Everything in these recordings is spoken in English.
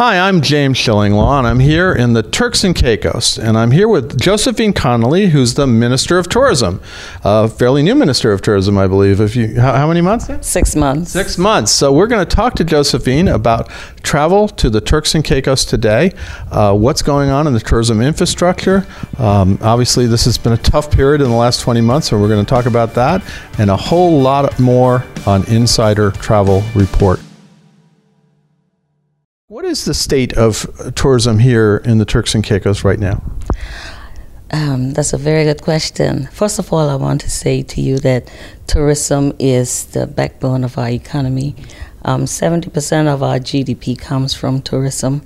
Hi, I'm James Shillinglaw, and I'm here in the Turks and Caicos, and I'm here with Josephine Connolly, who's the Minister of Tourism, a fairly new Minister of Tourism, I believe. If you, how, how many months? now? Six months. Six months. So we're going to talk to Josephine about travel to the Turks and Caicos today, uh, what's going on in the tourism infrastructure. Um, obviously, this has been a tough period in the last 20 months, so we're going to talk about that and a whole lot more on Insider Travel Report. What is the state of tourism here in the Turks and Caicos right now? Um, that's a very good question. First of all, I want to say to you that tourism is the backbone of our economy. Um, 70% of our GDP comes from tourism,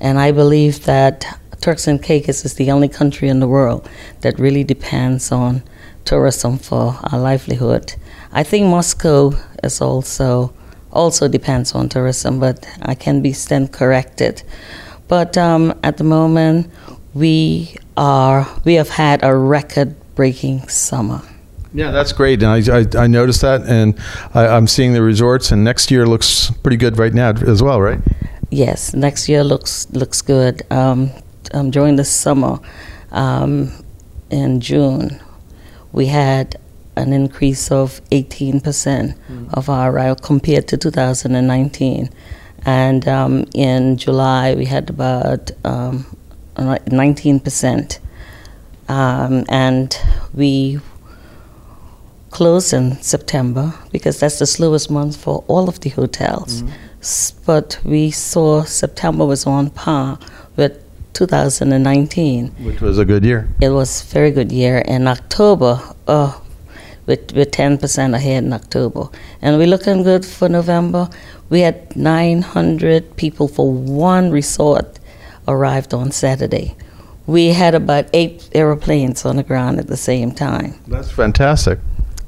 and I believe that Turks and Caicos is the only country in the world that really depends on tourism for our livelihood. I think Moscow is also also depends on tourism, but I can be stand corrected. But um, at the moment, we are we have had a record-breaking summer. Yeah, that's great. And I, I, I noticed that, and I, I'm seeing the resorts, and next year looks pretty good right now as well, right? Yes, next year looks looks good. Um, um, during the summer, um, in June, we had an increase of 18% mm. of our arrival compared to 2019. And um, in July, we had about um, 19%. Um, and we closed in September because that's the slowest month for all of the hotels. Mm. But we saw September was on par with 2019. Which was a good year. It was a very good year. In October, oh, with, with 10% ahead in October. And we're looking good for November. We had 900 people for one resort arrived on Saturday. We had about eight airplanes on the ground at the same time. That's fantastic.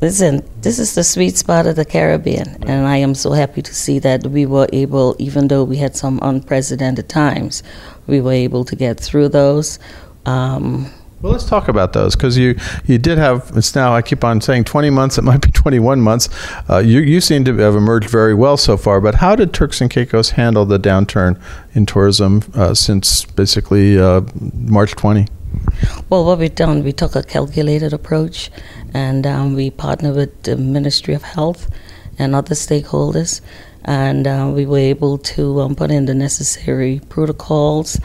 Listen, this is the sweet spot of the Caribbean, and I am so happy to see that we were able, even though we had some unprecedented times, we were able to get through those. Um, well, let's talk about those because you you did have it's now I keep on saying 20 months it might be 21 months. Uh, you you seem to have emerged very well so far. But how did Turks and Caicos handle the downturn in tourism uh, since basically uh, March 20? Well, what we've done, we took a calculated approach, and um, we partnered with the Ministry of Health and other stakeholders, and uh, we were able to um, put in the necessary protocols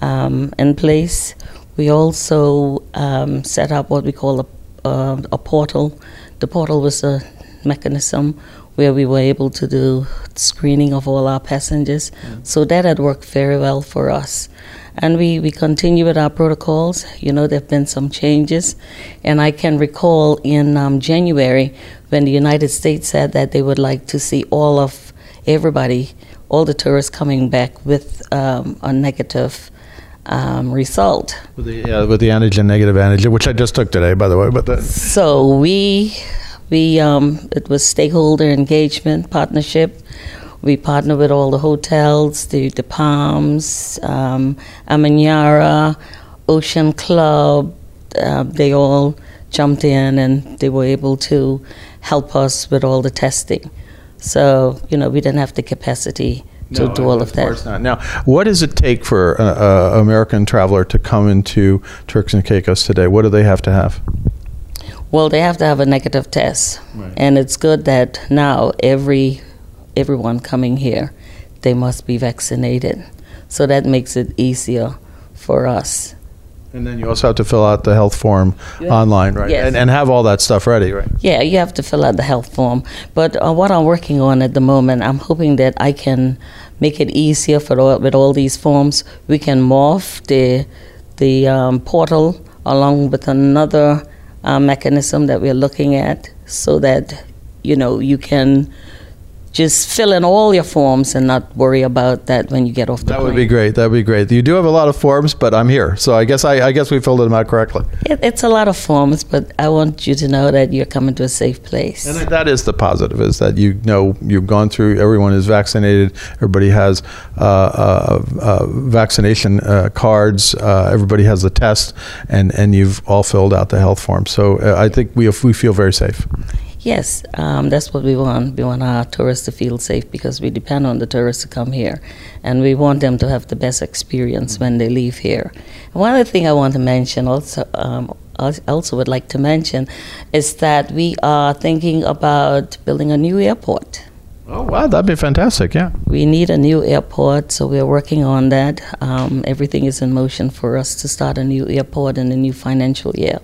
um, in place we also um, set up what we call a, uh, a portal. The portal was a mechanism where we were able to do screening of all our passengers. Mm. So that had worked very well for us. And we, we continue with our protocols. You know, there have been some changes. And I can recall in um, January when the United States said that they would like to see all of everybody, all the tourists coming back with um, a negative um, result. With the, yeah, with the antigen, negative antigen, which I just took today, by the way. But the- so we we um, it was stakeholder engagement partnership. We partner with all the hotels, the the Palms, um, Amanyara, Ocean Club. Uh, they all jumped in and they were able to help us with all the testing. So you know we didn't have the capacity to no, do all of, of that. course not. Now, what does it take for an American traveler to come into Turks and Caicos today? What do they have to have? Well, they have to have a negative test, Right. and it's good that now every everyone coming here, they must be vaccinated. So that makes it easier for us. And then you also have to fill out the health form Yeah. online, right? Yes. And, and have all that stuff ready, right? Yeah, you have to fill out the health form. But uh, what I'm working on at the moment, I'm hoping that I can make it easier for all, with all these forms. We can morph the the um, portal along with another uh, mechanism that we're looking at, so that you know you can just fill in all your forms and not worry about that when you get off the That plane. would be great. That would be great. You do have a lot of forms, but I'm here, so I guess I, I guess we filled them out correctly. It, it's a lot of forms, but I want you to know that you're coming to a safe place. And that is the positive is that you know you've gone through. Everyone is vaccinated. Everybody has uh, uh, uh, vaccination uh, cards. Uh, everybody has the test, and and you've all filled out the health form. So uh, I think we we feel very safe. Yes, um, that's what we want. We want our tourists to feel safe because we depend on the tourists to come here, and we want them to have the best experience when they leave here. One other thing I want to mention, also, um, also would like to mention, is that we are thinking about building a new airport. Oh wow, that'd be fantastic! Yeah, We need a new airport, so we're working on that. Um, everything is in motion for us to start a new airport in the new financial year.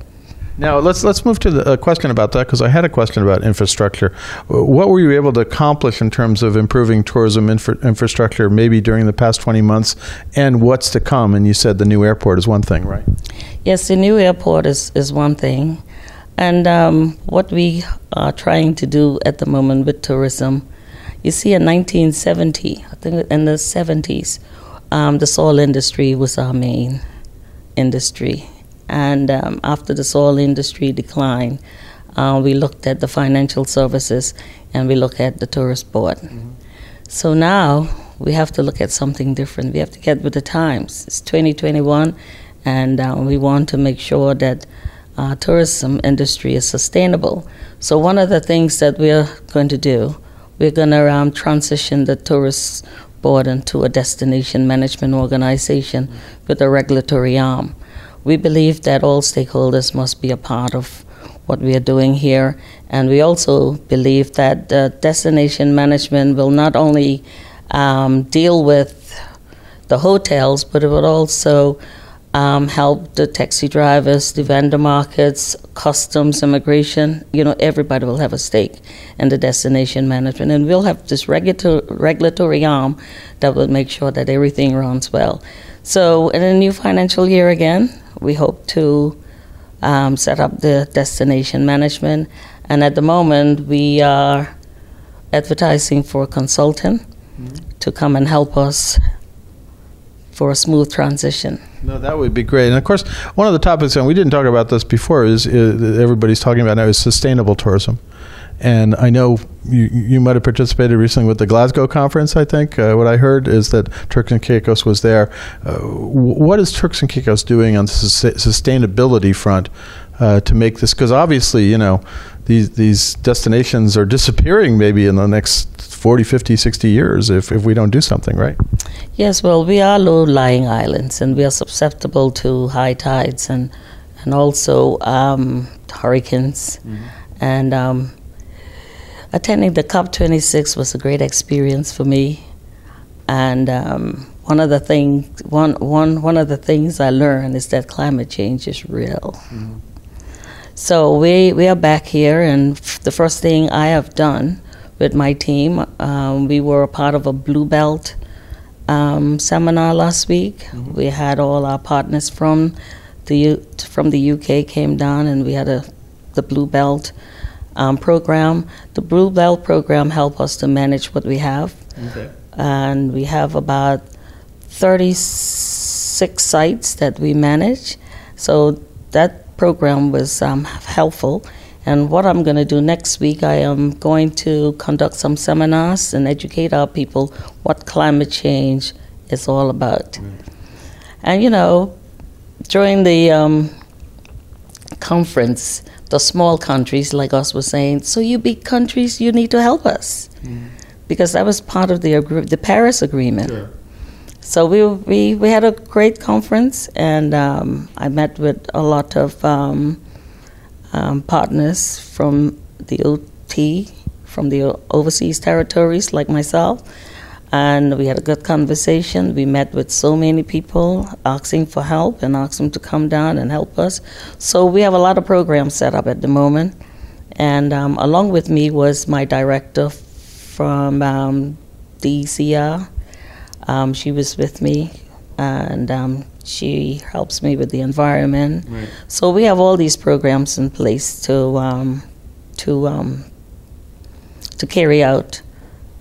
Now let's let's move to the uh, question about that because I had a question about infrastructure. What were you able to accomplish in terms of improving tourism infra- infrastructure, maybe during the past twenty months, and what's to come? And you said the new airport is one thing, right? Yes, the new airport is, is one thing. And um, what we are trying to do at the moment with tourism, you see, in 1970, I think in the 70s, um, the soil industry was our main industry. And um, after the soil industry declined, uh, we looked at the financial services and we look at the tourist board. So now we have to look at something different. We have to get with the times. It's 2021, and uh, we want to make sure that uh, tourism industry is sustainable. So one of the things that we're going to do, we're going to um, transition the tourist board into a destination management organization with a regulatory arm. We believe that all stakeholders must be a part of what we are doing here, and we also believe that the destination management will not only um, deal with the hotels, but it will also um, help the taxi drivers, the vendor markets, customs, immigration. You know, everybody will have a stake in the destination management, and we'll have this regulator- regulatory arm that will make sure that everything runs well. So, in a new financial year again, we hope to um, set up the destination management, and at the moment, we are advertising for a consultant to come and help us for a smooth transition. No, that would be great. And of course, one of the topics, and we didn't talk about this before, is, is everybody's talking about now is sustainable tourism. And I know you, you might have participated recently with the Glasgow conference. I think uh, what I heard is that Turks and Caicos was there. Uh, what is Turks and Caicos doing on the sus- sustainability front uh, to make this? Because obviously, you know, these these destinations are disappearing maybe in the next 40, 50, 60 years if, if we don't do something, right? Yes, well, we are low-lying islands, and we are susceptible to high tides and and also um, hurricanes. And um, attending the COP26 was a great experience for me. And um, one of the things one, one, one of the things I learned is that climate change is real. So we, we are back here, and f- the first thing I have done with my team, um, we were a part of a Blue Belt um, seminar last week. We had all our partners from the U- from the UK came down, and we had a the Blue Belt um, program. The Blue Belt program helped us to manage what we have, Okay. and we have about 36 sites that we manage. So that program was um, helpful. And what I'm going to do next week, I am going to conduct some seminars and educate our people what climate change is all about. And you know, during the um, conference, the small countries like us were saying, "So you big countries, you need to help us," because that was part of the the Paris Agreement. So we, we we had a great conference, and um, I met with a lot of um, um, partners from the OT, from the overseas territories, like myself, and we had a good conversation. We met with so many people asking for help and asking them to come down and help us. So we have a lot of programs set up at the moment, and um, along with me was my director from um, DCR. Um, she was with me, and um, she helps me with the environment. Right. So we have all these programs in place to um, to um, to carry out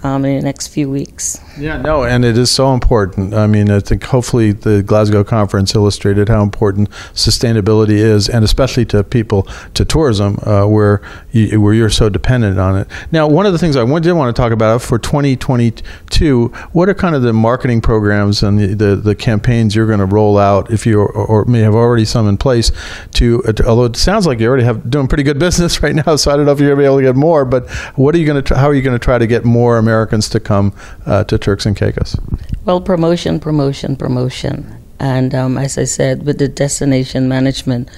um, in the next few weeks. Yeah, no, and it is so important. I mean, I think hopefully the Glasgow conference illustrated how important sustainability is, and especially to people to tourism, uh, where you, where you're so dependent on it. Now, one of the things I did want to talk about for 2022, what are kind of the marketing programs and the the, the campaigns you're going to roll out, if you or, may have already some in place, to, uh, to, although it sounds like you already have doing pretty good business right now, so I don't know if you're going to be able to get more, but what are you going to how are you going to try to get more Americans to come uh, to Turks and Caicos? Well, promotion, promotion, promotion. And um, as I said, with the destination management,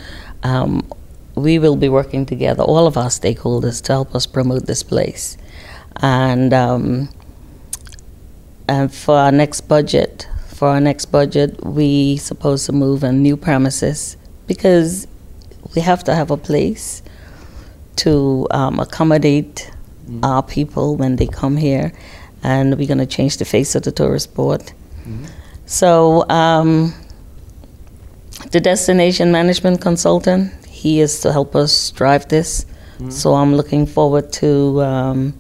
um, we will be working together, all of our stakeholders, to help us promote this place. And, um, and for our next budget, for our next budget, we supposed to move in new premises because we have to have a place to um, accommodate mm-hmm. our people when they come here, and we're going to change the face of the tourist board. Mm-hmm. So, um, the destination management consultant, he is to help us drive this. Mm-hmm. So, I'm looking forward to um,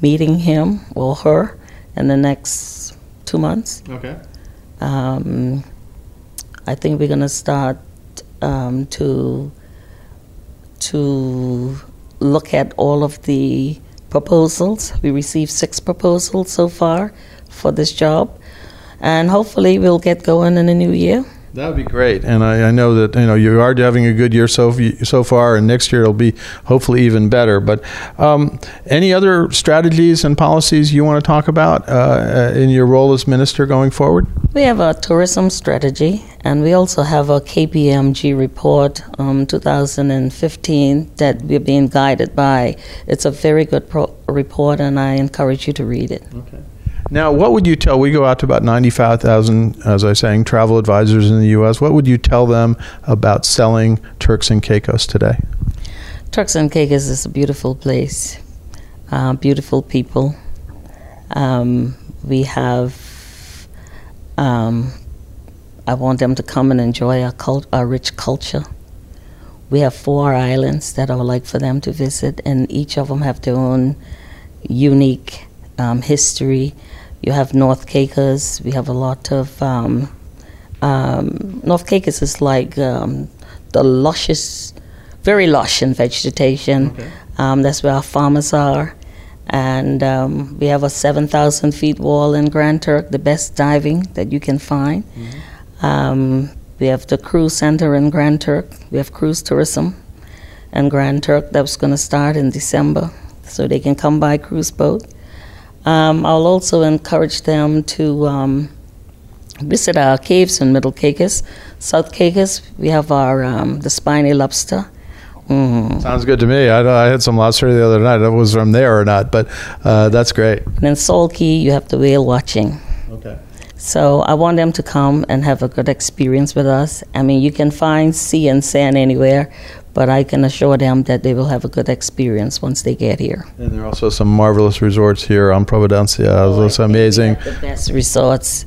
meeting him or her in the next two months. Okay. Um, I think we're going to start um, to to look at all of the proposals. We received six proposals so far for this job, and hopefully we'll get going in the new year. That would be great, and I, I, know that you know you are having a good year so so far, and next year it'll be hopefully even better. But um, any other strategies and policies you want to talk about uh, in your role as minister going forward? We have a tourism strategy, and we also have a KPMG report, um, 2015, that we're being guided by. It's a very good pro- report, and I encourage you to read it. Okay. Now, what would you tell? We go out to about 95,000, as I was saying, travel advisors in the U.S. What would you tell them about selling Turks and Caicos today? Turks and Caicos is a beautiful place, uh, beautiful people. Um, we have, um, I want them to come and enjoy our, cult- our rich culture. We have four islands that I would like for them to visit, and each of them have their own unique um, history you have North Caicos. We have a lot of um, um, North Caicos is like um, the luscious, very lush in vegetation. Okay. Um, that's where our farmers are, and um, we have a seven thousand feet wall in Grand Turk, the best diving that you can find. Mm-hmm. Um, we have the cruise center in Grand Turk. We have cruise tourism in Grand Turk that's going to start in December, so they can come by cruise boat. Um, I'll also encourage them to um, visit our caves in Middle Caicos. South Caicos, we have our um, the spiny lobster. Mm. Sounds good to me. I, I, had some lobster the other night. It was from there or not, but uh, that's great. And in Cay, you have the whale watching. Okay. So I want them to come and have a good experience with us. I mean, you can find sea and sand anywhere, but I can assure them that they will have a good experience once they get here. And there are also some marvelous resorts here on Providenciales. Oh, it's amazing. the best resorts,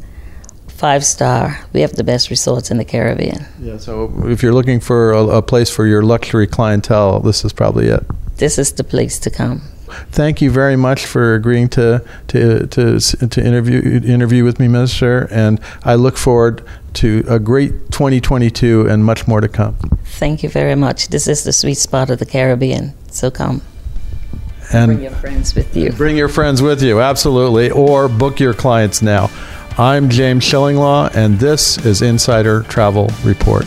five star. We have the best resorts in the Caribbean. Yeah, so if you're looking for a, a place for your luxury clientele, this is probably it. This is the place to come thank you very much for agreeing to to to, to interview interview with me, Minister. And I look forward to a great 2022 and much more to come. Thank you very much. This is the sweet spot of the Caribbean. So come. And bring your friends with you. Bring your friends with you, absolutely, or book your clients now. I'm James Shillinglaw, and this is Insider Travel Report.